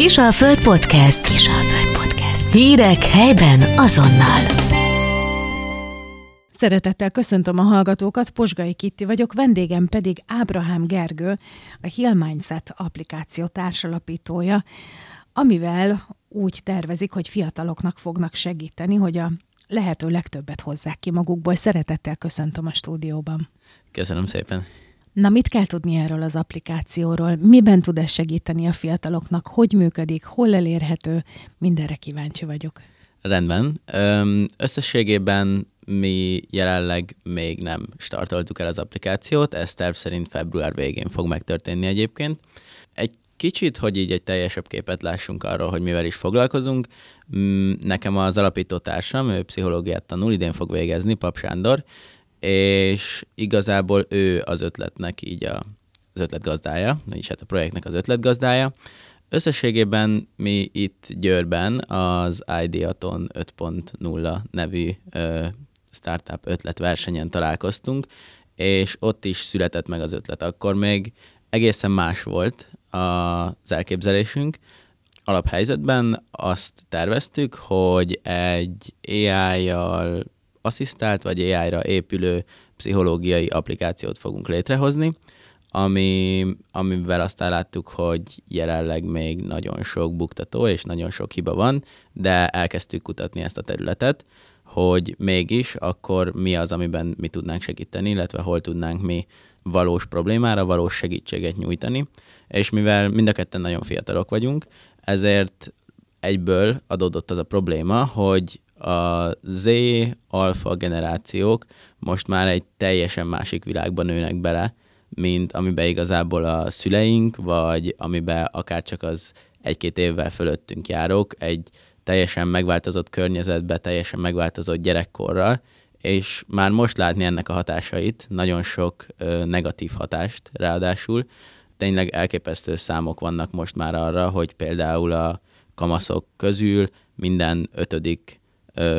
Kisalföld Podcast. Kisalföld Podcast. Hírek helyben azonnal. Szeretettel köszöntöm a hallgatókat, Posgai Kitti vagyok, vendégem pedig Ábrahám Gergő, a Hill Mindset applikáció társalapítója, amivel úgy tervezik, hogy fiataloknak fognak segíteni, hogy a lehető legtöbbet hozzák ki magukból. Szeretettel köszöntöm a stúdióban. Köszönöm szépen. Na, mit kell tudni erről az applikációról? Miben tud ez segíteni a fiataloknak? Hogy működik? Hol elérhető? Mindenre kíváncsi vagyok. Rendben. Összességében mi jelenleg még nem startoltuk el az applikációt, ez terv szerint február végén fog megtörténni egyébként. Egy kicsit, hogy így egy teljesebb képet lássunk arról, hogy mivel is foglalkozunk. Mm, nekem az alapító társam, ő pszichológiát tanul, idén fog végezni, Pap Sándor, és igazából ő az ötletnek így a, az ötletgazdája, vagyis hát a projektnek az ötletgazdája. Összességében mi itt Győrben az Ideaton 5.0 nevű ö, startup ötletversenyen találkoztunk, és ott is született meg az ötlet. Akkor még egészen más volt az elképzelésünk. Alaphelyzetben azt terveztük, hogy egy AI-jal asszisztált vagy AI-ra épülő pszichológiai applikációt fogunk létrehozni, ami, amivel aztán láttuk, hogy jelenleg még nagyon sok buktató és nagyon sok hiba van, de elkezdtük kutatni ezt a területet, hogy mégis akkor mi az, amiben mi tudnánk segíteni, illetve hol tudnánk mi valós problémára valós segítséget nyújtani, és mivel mind a ketten nagyon fiatalok vagyunk, ezért egyből adódott az a probléma, hogy a Z alfa generációk most már egy teljesen másik világban nőnek bele, mint amiben igazából a szüleink, vagy amiben akár csak az egy-két évvel fölöttünk járok, egy teljesen megváltozott környezetbe, teljesen megváltozott gyerekkorral, és már most látni ennek a hatásait, nagyon sok ö, negatív hatást ráadásul. Tényleg elképesztő számok vannak most már arra, hogy például a kamaszok közül minden ötödik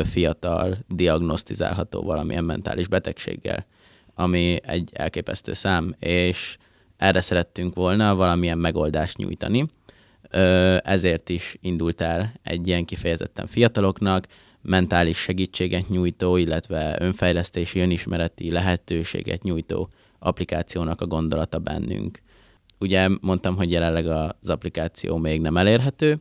fiatal diagnosztizálható valamilyen mentális betegséggel, ami egy elképesztő szám, és erre szerettünk volna valamilyen megoldást nyújtani. Ezért is indult el egy ilyen kifejezetten fiataloknak, mentális segítséget nyújtó, illetve önfejlesztési, önismereti lehetőséget nyújtó applikációnak a gondolata bennünk. Ugye mondtam, hogy jelenleg az applikáció még nem elérhető,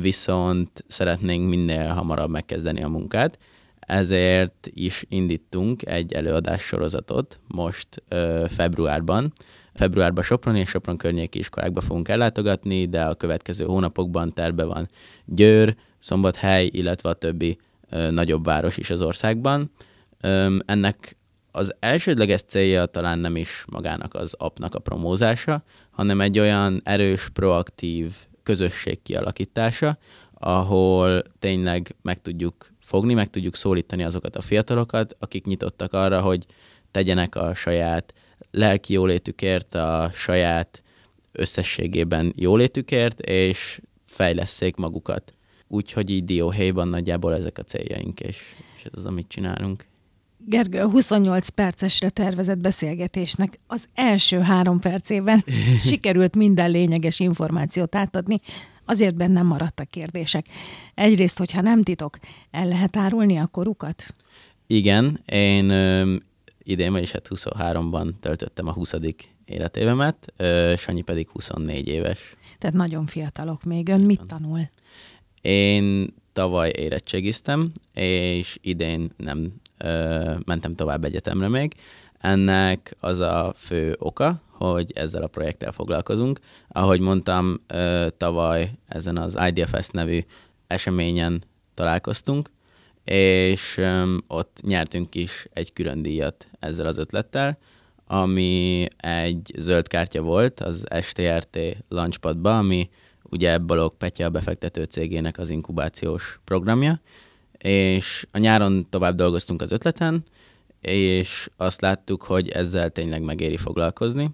viszont szeretnénk minél hamarabb megkezdeni a munkát, ezért is indítunk egy előadás sorozatot most februárban. Februárban Sopron és Sopron környéki iskolákba fogunk ellátogatni, de a következő hónapokban terve van Győr, Szombathely, illetve a többi nagyobb város is az országban. ennek az elsődleges célja talán nem is magának az appnak a promózása, hanem egy olyan erős, proaktív közösség kialakítása, ahol tényleg meg tudjuk fogni, meg tudjuk szólítani azokat a fiatalokat, akik nyitottak arra, hogy tegyenek a saját lelki jólétükért, a saját összességében jólétükért, és fejleszék magukat. Úgyhogy így dióhéjban nagyjából ezek a céljaink, és, és ez az, amit csinálunk. Gergő, a 28 percesre tervezett beszélgetésnek az első három percében sikerült minden lényeges információt átadni, azért bennem maradtak kérdések. Egyrészt, hogyha nem titok, el lehet árulni a korukat? Igen, én ö, idén, vagyis hát 23-ban töltöttem a 20. életévemet, ö, Sanyi pedig 24 éves. Tehát nagyon fiatalok még. Ön mit tanul? Én tavaly érettségiztem, és idén nem mentem tovább egyetemre még. Ennek az a fő oka, hogy ezzel a projekttel foglalkozunk. Ahogy mondtam, tavaly ezen az IDFS nevű eseményen találkoztunk, és ott nyertünk is egy külön díjat ezzel az ötlettel, ami egy zöld kártya volt az STRT Launchpadba, ami ugye Balog Petya befektető cégének az inkubációs programja, és a nyáron tovább dolgoztunk az ötleten, és azt láttuk, hogy ezzel tényleg megéri foglalkozni,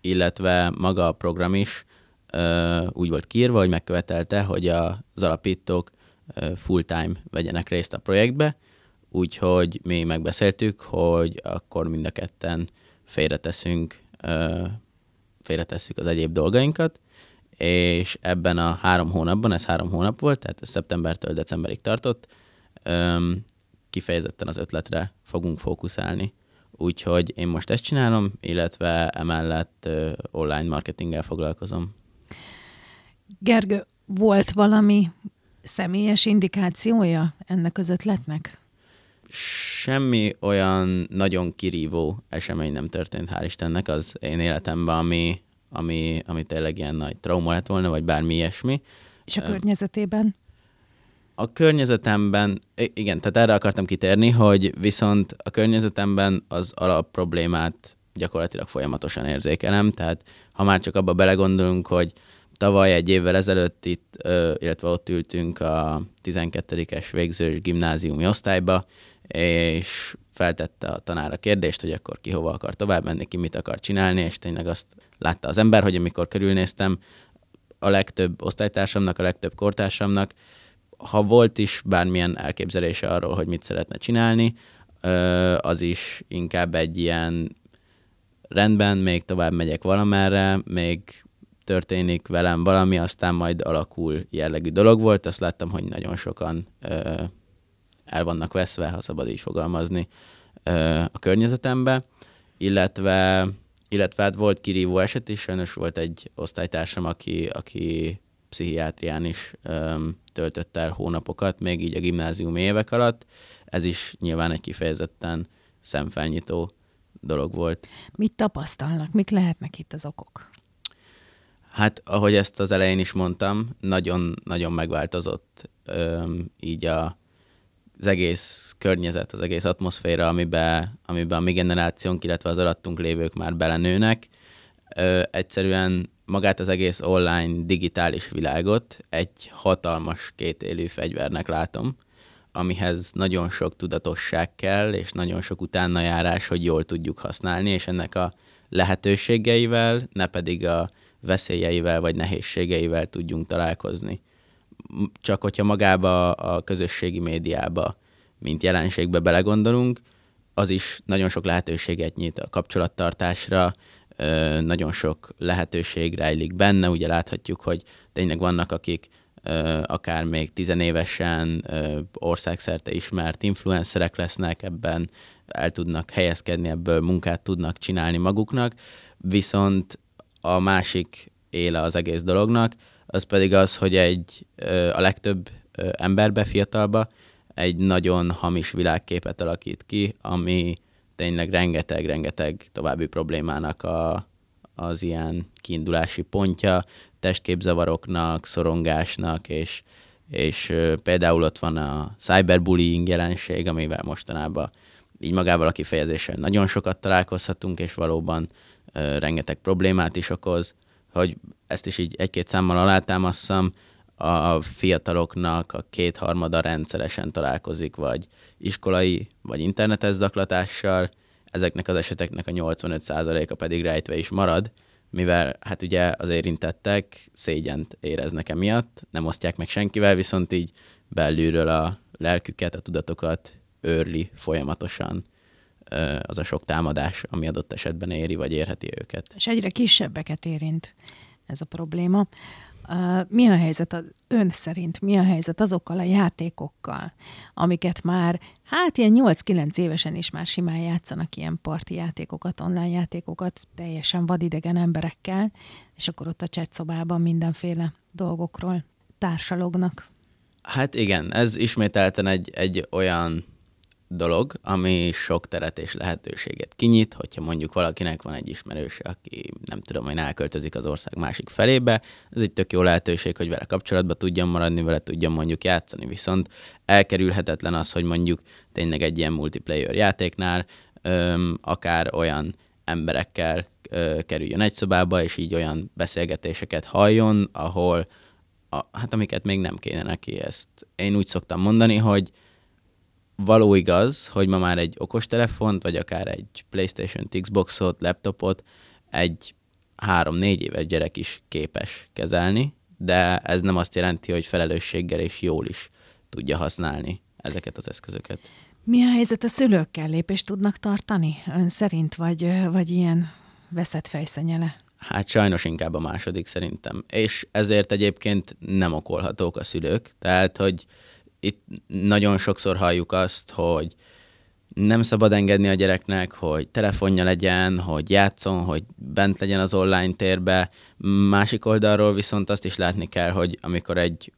illetve maga a program is ö, úgy volt kiírva, hogy megkövetelte, hogy az alapítók full-time vegyenek részt a projektbe, úgyhogy mi megbeszéltük, hogy akkor mind a ketten félreteszünk, ö, félretesszük az egyéb dolgainkat, és ebben a három hónapban, ez három hónap volt, tehát szeptembertől decemberig tartott, kifejezetten az ötletre fogunk fókuszálni. Úgyhogy én most ezt csinálom, illetve emellett online marketinggel foglalkozom. Gergő, volt valami személyes indikációja ennek az ötletnek? Semmi olyan nagyon kirívó esemény nem történt, hál' Istennek, az én életemben, ami, ami, ami tényleg ilyen nagy trauma lett volna, vagy bármi ilyesmi. És a környezetében? A környezetemben, igen, tehát erre akartam kitérni, hogy viszont a környezetemben az alap problémát gyakorlatilag folyamatosan érzékelem, tehát ha már csak abba belegondolunk, hogy tavaly egy évvel ezelőtt itt, illetve ott ültünk a 12-es végzős gimnáziumi osztályba, és feltette a tanár a kérdést, hogy akkor ki hova akar tovább menni, ki mit akar csinálni, és tényleg azt látta az ember, hogy amikor körülnéztem, a legtöbb osztálytársamnak, a legtöbb kortársamnak, ha volt is bármilyen elképzelése arról, hogy mit szeretne csinálni, az is inkább egy ilyen rendben, még tovább megyek valamerre, még történik velem valami, aztán majd alakul jellegű dolog volt. Azt láttam, hogy nagyon sokan el vannak veszve, ha szabad így fogalmazni, a környezetembe, illetve, illetve hát volt kirívó eset is, sajnos volt egy osztálytársam, aki, aki pszichiátrián is öm, töltött el hónapokat, még így a gimnázium évek alatt. Ez is nyilván egy kifejezetten szemfelnyitó dolog volt. Mit tapasztalnak? Mik lehetnek itt az okok? Hát, ahogy ezt az elején is mondtam, nagyon-nagyon megváltozott öm, így a, az egész környezet, az egész atmoszféra, amiben, amiben a mi generációnk, illetve az alattunk lévők már belenőnek. Ö, egyszerűen magát az egész online digitális világot egy hatalmas kétélű fegyvernek látom, amihez nagyon sok tudatosság kell, és nagyon sok utánajárás, hogy jól tudjuk használni, és ennek a lehetőségeivel, ne pedig a veszélyeivel vagy nehézségeivel tudjunk találkozni. Csak hogyha magába a közösségi médiába, mint jelenségbe belegondolunk, az is nagyon sok lehetőséget nyit a kapcsolattartásra, nagyon sok lehetőség rejlik benne. Ugye láthatjuk, hogy tényleg vannak, akik akár még tizenévesen országszerte ismert influencerek lesznek, ebben el tudnak helyezkedni, ebből munkát tudnak csinálni maguknak, viszont a másik éle az egész dolognak, az pedig az, hogy egy a legtöbb emberbe, fiatalba egy nagyon hamis világképet alakít ki, ami tényleg rengeteg-rengeteg további problémának a, az ilyen kiindulási pontja, testképzavaroknak, szorongásnak, és, és például ott van a cyberbullying jelenség, amivel mostanában így magával a kifejezéssel nagyon sokat találkozhatunk, és valóban rengeteg problémát is okoz, hogy ezt is így egy-két számmal alátámasszam, a fiataloknak a kétharmada rendszeresen találkozik, vagy iskolai, vagy internetes zaklatással, ezeknek az eseteknek a 85%-a pedig rejtve is marad, mivel hát ugye az érintettek szégyent éreznek emiatt, nem osztják meg senkivel, viszont így belülről a lelküket, a tudatokat őrli folyamatosan az a sok támadás, ami adott esetben éri, vagy érheti őket. És egyre kisebbeket érint ez a probléma. Mi a helyzet az ön szerint, mi a helyzet azokkal a játékokkal, amiket már, hát ilyen 8-9 évesen is már simán játszanak ilyen parti játékokat, online játékokat, teljesen vadidegen emberekkel, és akkor ott a csetszobában mindenféle dolgokról társalognak. Hát igen, ez ismételten egy, egy olyan dolog, ami sok teret és lehetőséget kinyit, hogyha mondjuk valakinek van egy ismerőse, aki nem tudom, hogy elköltözik az ország másik felébe, ez egy tök jó lehetőség, hogy vele kapcsolatban tudjon maradni, vele tudjon mondjuk játszani, viszont elkerülhetetlen az, hogy mondjuk tényleg egy ilyen multiplayer játéknál öm, akár olyan emberekkel ö, kerüljön egy szobába, és így olyan beszélgetéseket halljon, ahol a, hát amiket még nem kéne neki ezt. Én úgy szoktam mondani, hogy való igaz, hogy ma már egy okostelefont, vagy akár egy PlayStation, Xboxot, laptopot egy három-négy éves gyerek is képes kezelni, de ez nem azt jelenti, hogy felelősséggel és jól is tudja használni ezeket az eszközöket. Mi a helyzet a szülőkkel? Lépést tudnak tartani ön szerint, vagy, vagy ilyen veszett fejszenyele? Hát sajnos inkább a második szerintem. És ezért egyébként nem okolhatók a szülők. Tehát, hogy itt nagyon sokszor halljuk azt, hogy nem szabad engedni a gyereknek, hogy telefonja legyen, hogy játszon, hogy bent legyen az online térbe. Másik oldalról viszont azt is látni kell, hogy amikor egy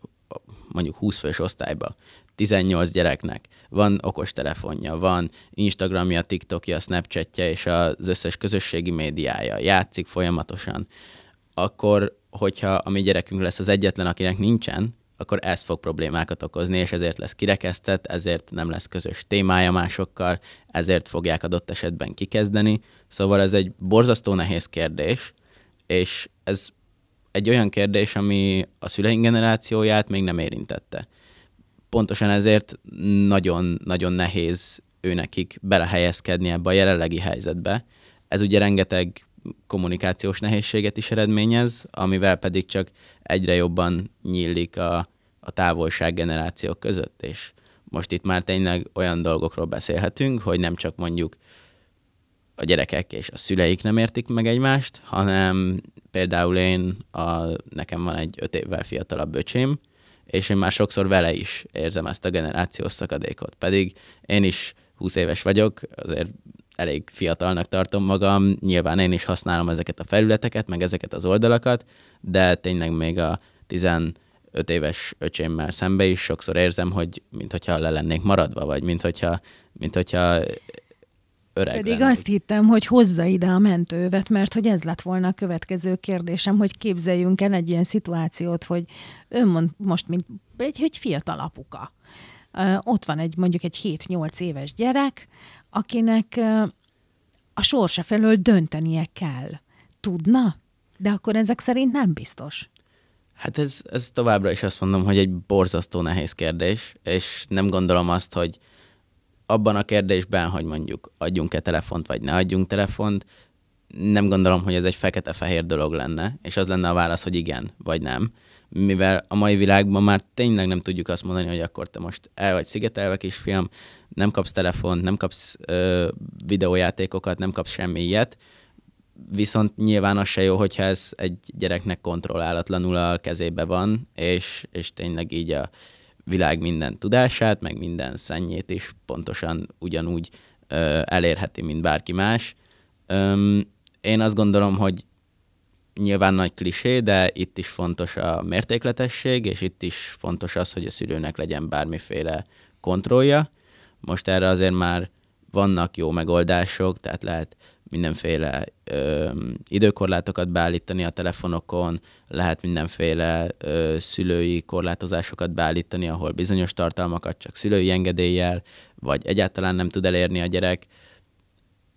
mondjuk 20 fős osztályba 18 gyereknek van okos telefonja, van Instagramja, TikTokja, Snapchatja és az összes közösségi médiája, játszik folyamatosan, akkor, hogyha a mi gyerekünk lesz az egyetlen, akinek nincsen, akkor ez fog problémákat okozni, és ezért lesz kirekesztett, ezért nem lesz közös témája másokkal, ezért fogják adott esetben kikezdeni. Szóval ez egy borzasztó nehéz kérdés, és ez egy olyan kérdés, ami a szüleink generációját még nem érintette. Pontosan ezért nagyon-nagyon nehéz őnekik belehelyezkedni ebbe a jelenlegi helyzetbe. Ez ugye rengeteg kommunikációs nehézséget is eredményez, amivel pedig csak egyre jobban nyílik a, a távolság generációk között, és most itt már tényleg olyan dolgokról beszélhetünk, hogy nem csak mondjuk a gyerekek és a szüleik nem értik meg egymást, hanem például én, a, nekem van egy öt évvel fiatalabb öcsém, és én már sokszor vele is érzem ezt a generációs szakadékot. Pedig én is 20 éves vagyok, azért elég fiatalnak tartom magam, nyilván én is használom ezeket a felületeket, meg ezeket az oldalakat, de tényleg még a 15 éves öcsémmel szembe is sokszor érzem, hogy mintha le lennék maradva, vagy mintha, mintha öreg Pedig lennék. azt hittem, hogy hozza ide a mentővet, mert hogy ez lett volna a következő kérdésem, hogy képzeljünk el egy ilyen szituációt, hogy ön mond, most, mint egy, egy fiatal apuka, ott van egy mondjuk egy 7-8 éves gyerek, akinek a sorsa felől döntenie kell. Tudna? De akkor ezek szerint nem biztos. Hát ez, ez továbbra is azt mondom, hogy egy borzasztó nehéz kérdés, és nem gondolom azt, hogy abban a kérdésben, hogy mondjuk adjunk-e telefont, vagy ne adjunk telefont, nem gondolom, hogy ez egy fekete-fehér dolog lenne, és az lenne a válasz, hogy igen, vagy nem. Mivel a mai világban már tényleg nem tudjuk azt mondani, hogy akkor te most el vagy szigetelve kisfiam, nem kapsz telefont, nem kapsz ö, videójátékokat, nem kapsz semmi ilyet, viszont nyilván az se jó, hogyha ez egy gyereknek kontrollálatlanul a kezébe van, és, és tényleg így a világ minden tudását, meg minden szennyét is pontosan ugyanúgy ö, elérheti, mint bárki más. Öm, én azt gondolom, hogy nyilván nagy klisé, de itt is fontos a mértékletesség, és itt is fontos az, hogy a szülőnek legyen bármiféle kontrollja. Most erre azért már vannak jó megoldások, tehát lehet mindenféle ö, időkorlátokat beállítani a telefonokon, lehet mindenféle ö, szülői korlátozásokat beállítani, ahol bizonyos tartalmakat csak szülői engedéllyel, vagy egyáltalán nem tud elérni a gyerek.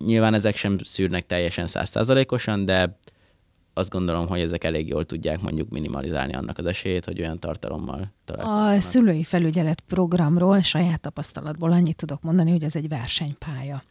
Nyilván ezek sem szűrnek teljesen százszázalékosan, de azt gondolom, hogy ezek elég jól tudják mondjuk minimalizálni annak az esélyét, hogy olyan tartalommal találkoznak. A szülői felügyelet programról saját tapasztalatból annyit tudok mondani, hogy ez egy versenypálya.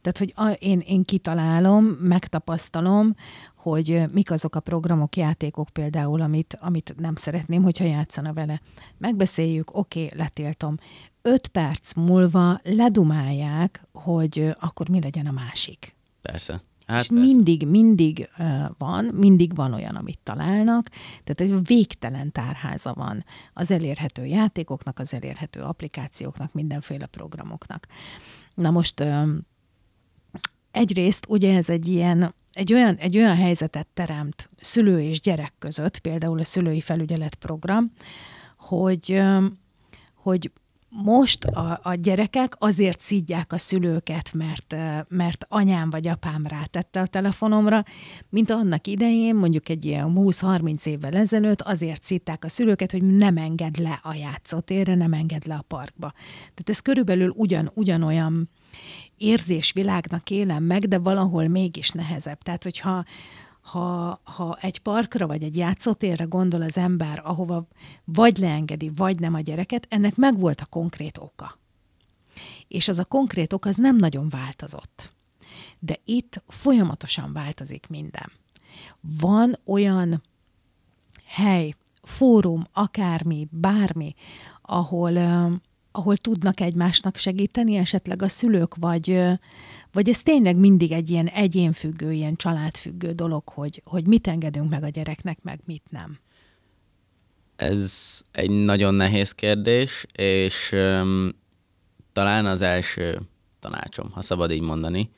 Tehát, hogy a, én, én kitalálom, megtapasztalom, hogy mik azok a programok, játékok például, amit, amit nem szeretném, hogyha játszana vele. Megbeszéljük, oké, okay, letiltom. Öt perc múlva ledumálják, hogy akkor mi legyen a másik. Persze. Hát és persze. mindig, mindig uh, van, mindig van olyan, amit találnak, tehát egy végtelen tárháza van az elérhető játékoknak, az elérhető applikációknak, mindenféle programoknak. Na most uh, egyrészt ugye ez egy ilyen, egy olyan, egy olyan helyzetet teremt szülő és gyerek között, például a szülői felügyelet program, hogy, uh, hogy most a, a gyerekek azért szídják a szülőket, mert, mert anyám vagy apám rátette a telefonomra, mint annak idején, mondjuk egy ilyen 20-30 évvel ezelőtt azért szídták a szülőket, hogy nem enged le a játszótérre, nem enged le a parkba. Tehát ez körülbelül ugyan, ugyanolyan érzésvilágnak élem meg, de valahol mégis nehezebb. Tehát, hogyha ha, ha egy parkra vagy egy játszótérre gondol az ember, ahova vagy leengedi, vagy nem a gyereket, ennek megvolt a konkrét oka. És az a konkrét ok az nem nagyon változott. De itt folyamatosan változik minden. Van olyan hely, fórum, akármi, bármi, ahol, ahol tudnak egymásnak segíteni, esetleg a szülők vagy, Vagy ez tényleg mindig egy ilyen egyénfüggő, ilyen családfüggő dolog, hogy, hogy mit engedünk meg a gyereknek, meg mit nem? Ez egy nagyon nehéz kérdés, és um, talán az első tanácsom, ha szabad így mondani,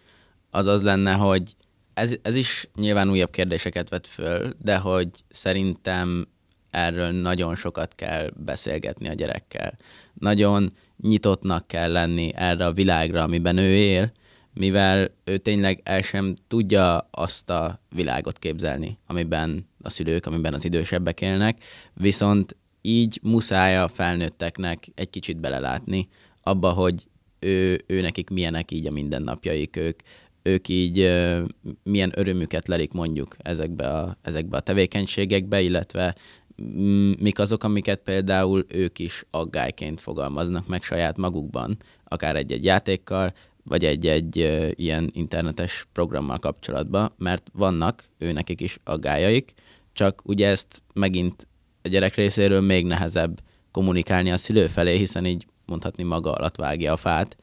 az az lenne, hogy ez, ez is nyilván újabb kérdéseket vet föl, de hogy szerintem erről nagyon sokat kell beszélgetni a gyerekkel. Nagyon nyitottnak kell lenni erre a világra, amiben ő él, mivel ő tényleg el sem tudja azt a világot képzelni, amiben a szülők, amiben az idősebbek élnek, viszont így muszáj a felnőtteknek egy kicsit belelátni abba, hogy ő, ő nekik milyenek így a mindennapjaik, ők, ők így milyen örömüket lelik mondjuk ezekbe a, ezekbe a tevékenységekbe, illetve mik azok, amiket például ők is aggályként fogalmaznak meg saját magukban, akár egy-egy játékkal, vagy egy-egy ilyen internetes programmal kapcsolatban, mert vannak ő nekik is aggájaik, csak ugye ezt megint a gyerek részéről még nehezebb kommunikálni a szülő felé, hiszen így mondhatni maga alatt vágja a fát.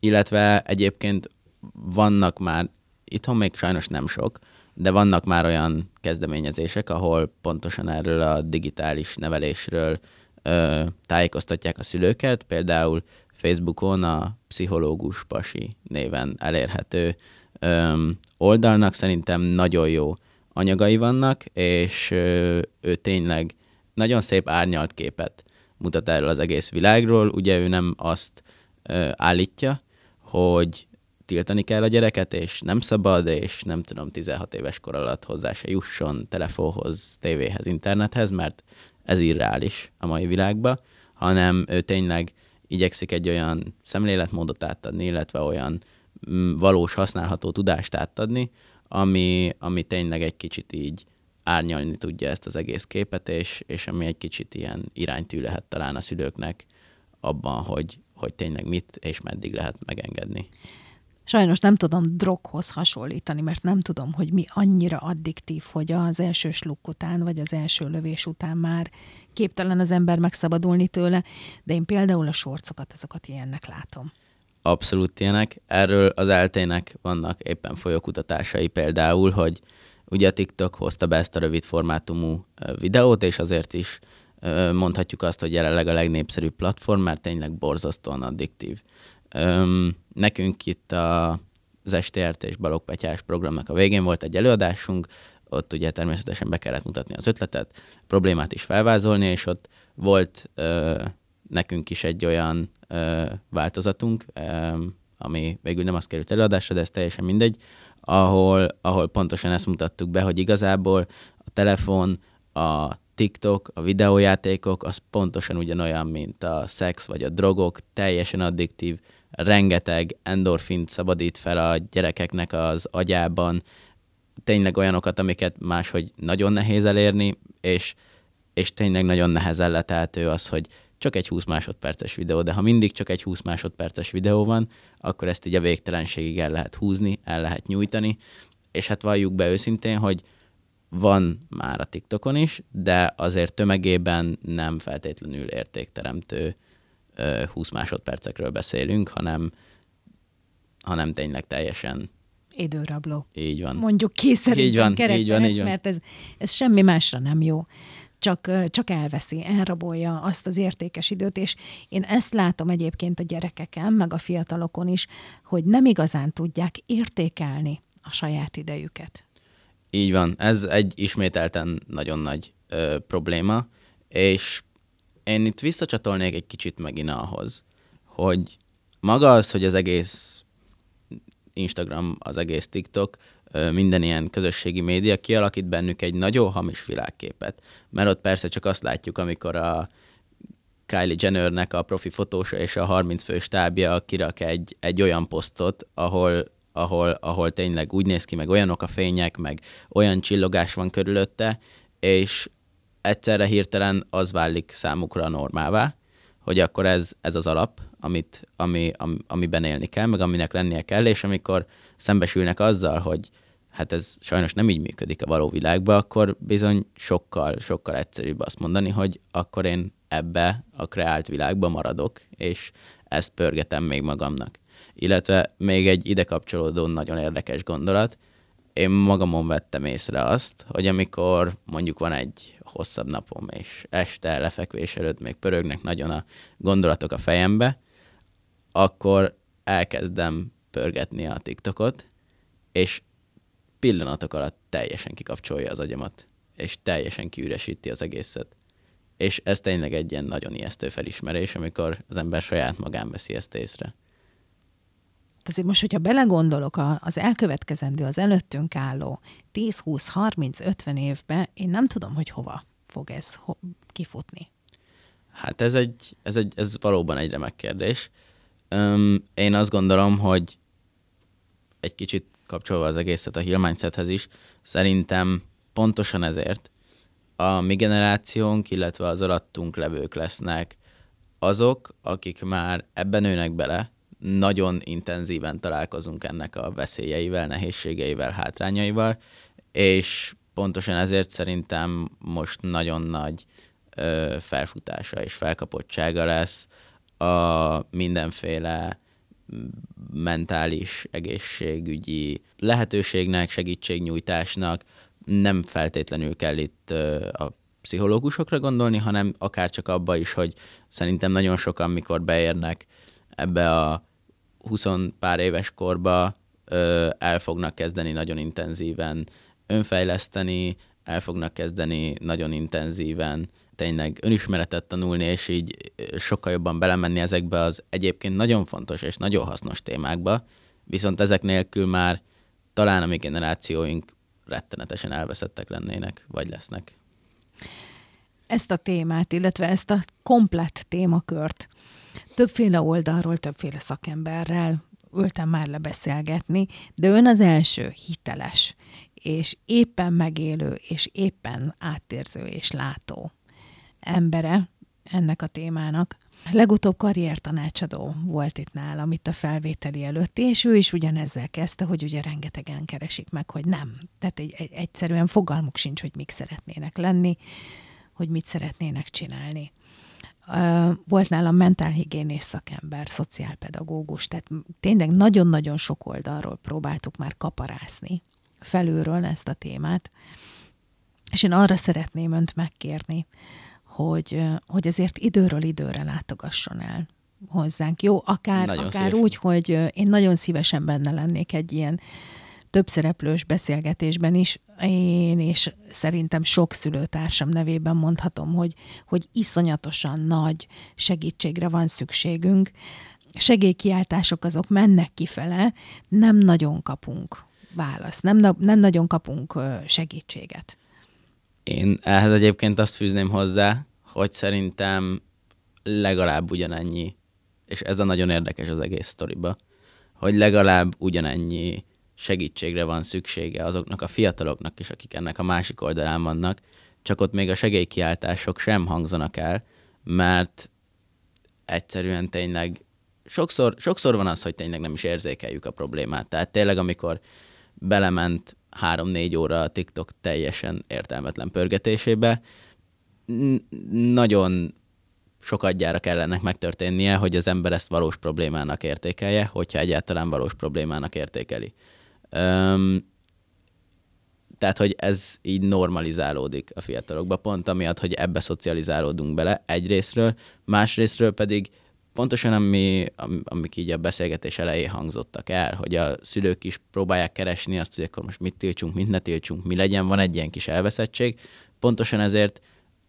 Illetve egyébként vannak már, itthon még sajnos nem sok, de vannak már olyan kezdeményezések, ahol pontosan erről a digitális nevelésről ö, tájékoztatják a szülőket, például Facebookon a pszichológus pasi néven elérhető ö, oldalnak szerintem nagyon jó anyagai vannak, és ö, ő tényleg nagyon szép árnyalt képet mutat erről az egész világról. Ugye ő nem azt ö, állítja, hogy tiltani kell a gyereket, és nem szabad, és nem tudom, 16 éves kor alatt hozzá se jusson telefonhoz, tévéhez, internethez, mert ez irreális a mai világban, hanem ő tényleg igyekszik egy olyan szemléletmódot átadni, illetve olyan mm, valós használható tudást átadni, ami, ami tényleg egy kicsit így árnyalni tudja ezt az egész képet, és, és ami egy kicsit ilyen iránytű lehet talán a szülőknek abban, hogy, hogy tényleg mit és meddig lehet megengedni. Sajnos nem tudom droghoz hasonlítani, mert nem tudom, hogy mi annyira addiktív, hogy az első sluk után, vagy az első lövés után már képtelen az ember megszabadulni tőle, de én például a sorcokat, azokat ilyennek látom. Abszolút ilyenek. Erről az eltének vannak éppen folyókutatásai például, hogy ugye a TikTok hozta be ezt a rövid formátumú videót, és azért is mondhatjuk azt, hogy jelenleg a legnépszerűbb platform, mert tényleg borzasztóan addiktív. Nekünk itt a, az STRT és Balogh Petyás programnak a végén volt egy előadásunk, ott ugye természetesen be kellett mutatni az ötletet, problémát is felvázolni, és ott volt ö, nekünk is egy olyan ö, változatunk, ö, ami végül nem azt került előadásra, de ez teljesen mindegy, ahol, ahol pontosan ezt mutattuk be, hogy igazából a telefon, a TikTok, a videójátékok, az pontosan ugyanolyan, mint a szex vagy a drogok, teljesen addiktív, rengeteg endorfint szabadít fel a gyerekeknek az agyában, tényleg olyanokat, amiket máshogy nagyon nehéz elérni, és, és tényleg nagyon nehezen leteltő az, hogy csak egy 20 másodperces videó, de ha mindig csak egy 20 másodperces videó van, akkor ezt így a végtelenségig el lehet húzni, el lehet nyújtani, és hát valljuk be őszintén, hogy van már a TikTokon is, de azért tömegében nem feltétlenül értékteremtő 20 másodpercekről beszélünk, hanem, hanem tényleg teljesen időrabló. Így van. Mondjuk készerűen így van, így van, így van. mert ez, ez semmi másra nem jó. Csak, csak elveszi, elrabolja azt az értékes időt, és én ezt látom egyébként a gyerekeken, meg a fiatalokon is, hogy nem igazán tudják értékelni a saját idejüket. Így van, ez egy ismételten nagyon nagy ö, probléma, és én itt visszacsatolnék egy kicsit megint ahhoz, hogy maga az, hogy az egész Instagram, az egész TikTok, minden ilyen közösségi média kialakít bennük egy nagyon hamis világképet. Mert ott persze csak azt látjuk, amikor a Kylie Jennernek a profi fotósa és a 30 fő stábja kirak egy, egy olyan posztot, ahol, ahol, ahol tényleg úgy néz ki, meg olyanok a fények, meg olyan csillogás van körülötte, és egyszerre hirtelen az válik számukra normává, hogy akkor ez, ez az alap, amit, ami, am, amiben élni kell, meg aminek lennie kell, és amikor szembesülnek azzal, hogy hát ez sajnos nem így működik a való világban, akkor bizony sokkal, sokkal egyszerűbb azt mondani, hogy akkor én ebbe a kreált világba maradok, és ezt pörgetem még magamnak. Illetve még egy ide kapcsolódó nagyon érdekes gondolat. Én magamon vettem észre azt, hogy amikor mondjuk van egy hosszabb napom, és este lefekvés előtt még pörögnek nagyon a gondolatok a fejembe, akkor elkezdem pörgetni a TikTokot, és pillanatok alatt teljesen kikapcsolja az agyamat, és teljesen kiüresíti az egészet. És ez tényleg egy ilyen nagyon ijesztő felismerés, amikor az ember saját magán veszi ezt észre. Azért most, hogyha belegondolok az elkövetkezendő, az előttünk álló 10, 20, 30, 50 évbe, én nem tudom, hogy hova fog ez kifutni. Hát ez, egy, ez, egy, ez valóban egy remek kérdés. Öm, én azt gondolom, hogy egy kicsit kapcsolva az egészet a Hill is, szerintem pontosan ezért a mi generációnk, illetve az alattunk levők lesznek azok, akik már ebben nőnek bele, nagyon intenzíven találkozunk ennek a veszélyeivel, nehézségeivel, hátrányaival, és pontosan ezért szerintem most nagyon nagy ö, felfutása és felkapottsága lesz a mindenféle mentális egészségügyi lehetőségnek, segítségnyújtásnak. Nem feltétlenül kell itt a pszichológusokra gondolni, hanem akár csak abba is, hogy szerintem nagyon sokan, mikor beérnek ebbe a 20 pár éves korba, el fognak kezdeni nagyon intenzíven önfejleszteni, el fognak kezdeni nagyon intenzíven tényleg önismeretet tanulni, és így sokkal jobban belemenni ezekbe az egyébként nagyon fontos és nagyon hasznos témákba, viszont ezek nélkül már talán a mi generációink rettenetesen elveszettek lennének, vagy lesznek. Ezt a témát, illetve ezt a komplett témakört többféle oldalról, többféle szakemberrel ültem már lebeszélgetni, de ön az első hiteles, és éppen megélő, és éppen átérző és látó embere ennek a témának. Legutóbb karriertanácsadó volt itt nálam, itt a felvételi előtt, és ő is ugyanezzel kezdte, hogy ugye rengetegen keresik meg, hogy nem. Tehát egy, egy, egyszerűen fogalmuk sincs, hogy mik szeretnének lenni, hogy mit szeretnének csinálni. Volt nálam mentálhigiénés szakember, szociálpedagógus, tehát tényleg nagyon-nagyon sok oldalról próbáltuk már kaparászni felülről ezt a témát, és én arra szeretném önt megkérni, hogy, hogy azért időről időre látogasson el hozzánk. Jó, akár, akár úgy, hogy én nagyon szívesen benne lennék egy ilyen többszereplős beszélgetésben is, én és szerintem sok szülőtársam nevében mondhatom, hogy, hogy iszonyatosan nagy segítségre van szükségünk. Segélykiáltások azok mennek kifele, nem nagyon kapunk választ, nem, nem nagyon kapunk segítséget. Én ehhez egyébként azt fűzném hozzá, hogy szerintem legalább ugyanennyi, és ez a nagyon érdekes az egész sztoriba, hogy legalább ugyanennyi segítségre van szüksége azoknak a fiataloknak is, akik ennek a másik oldalán vannak, csak ott még a segélykiáltások sem hangzanak el, mert egyszerűen tényleg sokszor, sokszor van az, hogy tényleg nem is érzékeljük a problémát. Tehát tényleg, amikor belement három-négy óra a TikTok teljesen értelmetlen pörgetésébe. Nagyon sokat gyára kellene megtörténnie, hogy az ember ezt valós problémának értékelje, hogyha egyáltalán valós problémának értékeli. Öm, tehát, hogy ez így normalizálódik a fiatalokba, pont amiatt, hogy ebbe szocializálódunk bele egyrésztről, másrésztről pedig pontosan ami, amik így a beszélgetés elején hangzottak el, hogy a szülők is próbálják keresni azt, hogy akkor most mit tiltsunk, mit ne tiltsunk, mi legyen, van egy ilyen kis elveszettség. Pontosan ezért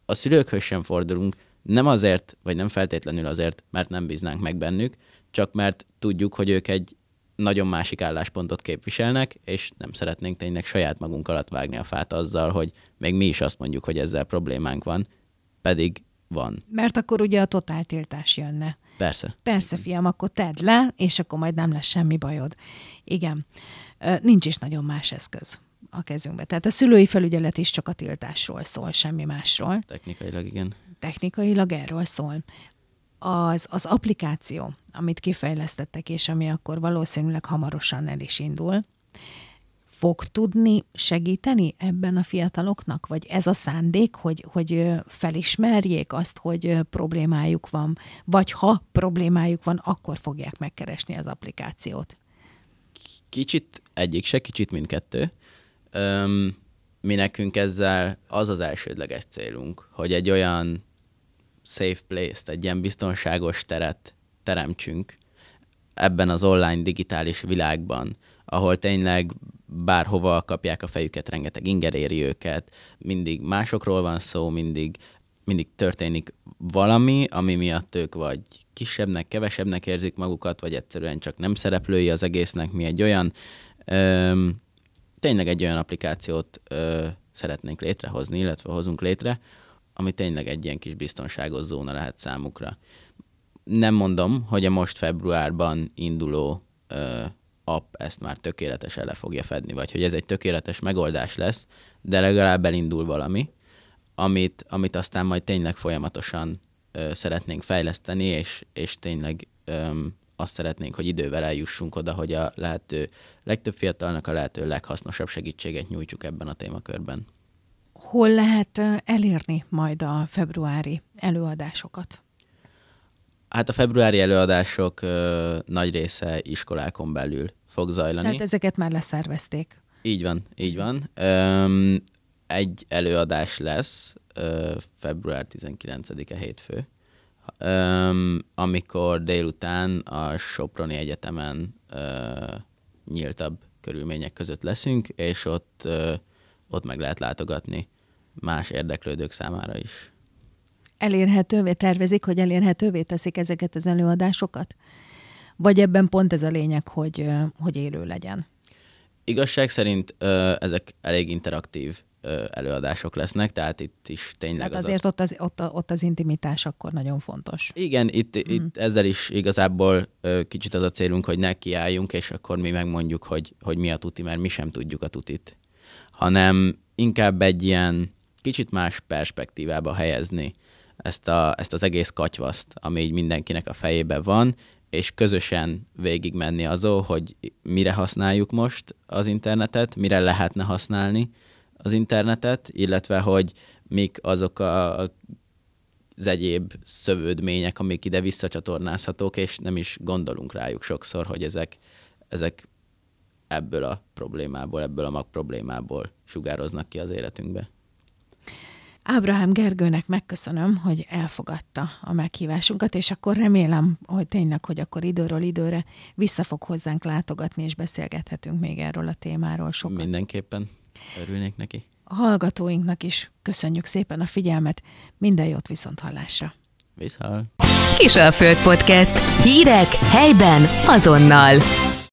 a szülőkhöz sem fordulunk, nem azért, vagy nem feltétlenül azért, mert nem bíznánk meg bennük, csak mert tudjuk, hogy ők egy nagyon másik álláspontot képviselnek, és nem szeretnénk tényleg saját magunk alatt vágni a fát azzal, hogy még mi is azt mondjuk, hogy ezzel problémánk van, pedig van. Mert akkor ugye a totáltiltás jönne. Persze. Persze, fiam, akkor tedd le, és akkor majd nem lesz semmi bajod. Igen. Nincs is nagyon más eszköz a kezünkbe. Tehát a szülői felügyelet is csak a tiltásról szól, semmi másról. Technikailag igen. Technikailag erről szól. Az, az applikáció, amit kifejlesztettek, és ami akkor valószínűleg hamarosan el is indul, fog tudni segíteni ebben a fiataloknak? Vagy ez a szándék, hogy, hogy felismerjék azt, hogy problémájuk van, vagy ha problémájuk van, akkor fogják megkeresni az applikációt? Kicsit egyik se, kicsit mindkettő. Öm, mi nekünk ezzel az az elsődleges célunk, hogy egy olyan safe place-t, egy ilyen biztonságos teret teremtsünk ebben az online digitális világban, ahol tényleg bárhova kapják a fejüket, rengeteg inger éri őket, mindig másokról van szó, mindig, mindig történik valami, ami miatt ők vagy kisebbnek, kevesebbnek érzik magukat, vagy egyszerűen csak nem szereplői az egésznek. Mi egy olyan, ö, tényleg egy olyan applikációt ö, szeretnénk létrehozni, illetve hozunk létre, ami tényleg egy ilyen kis biztonságos zóna lehet számukra. Nem mondom, hogy a most februárban induló ö, app ezt már tökéletesen le fogja fedni, vagy hogy ez egy tökéletes megoldás lesz, de legalább elindul valami, amit, amit aztán majd tényleg folyamatosan ö, szeretnénk fejleszteni, és, és tényleg ö, azt szeretnénk, hogy idővel eljussunk oda, hogy a lehető legtöbb fiatalnak a lehető leghasznosabb segítséget nyújtsuk ebben a témakörben. Hol lehet elérni majd a februári előadásokat? Hát a februári előadások ö, nagy része iskolákon belül fog zajlani. Tehát ezeket már leszervezték. Így van, így van. Öm, egy előadás lesz ö, február 19-e hétfő, öm, amikor délután a Soproni Egyetemen ö, nyíltabb körülmények között leszünk, és ott, ö, ott meg lehet látogatni más érdeklődők számára is elérhetővé tervezik, hogy elérhetővé teszik ezeket az előadásokat? Vagy ebben pont ez a lényeg, hogy, hogy élő legyen? Igazság szerint ezek elég interaktív előadások lesznek, tehát itt is tényleg tehát az azért a... ott, az, ott, ott az intimitás akkor nagyon fontos. Igen, itt, mm. itt ezzel is igazából kicsit az a célunk, hogy ne kiálljunk, és akkor mi megmondjuk, hogy, hogy mi a tuti, mert mi sem tudjuk a tutit. Hanem inkább egy ilyen kicsit más perspektívába helyezni ezt, a, ezt az egész katyvaszt, ami így mindenkinek a fejében van, és közösen végigmenni azon, hogy mire használjuk most az internetet, mire lehetne használni az internetet, illetve hogy mik azok a, az egyéb szövődmények, amik ide visszacsatornázhatók, és nem is gondolunk rájuk sokszor, hogy ezek, ezek ebből a problémából, ebből a mag problémából sugároznak ki az életünkbe. Ábrahám Gergőnek megköszönöm, hogy elfogadta a meghívásunkat, és akkor remélem, hogy tényleg, hogy akkor időről időre vissza fog hozzánk látogatni, és beszélgethetünk még erről a témáról sokat. Mindenképpen örülnék neki. A hallgatóinknak is köszönjük szépen a figyelmet, minden jót viszont hallásra. Viszhal. Kisalföld Podcast. Hírek helyben azonnal.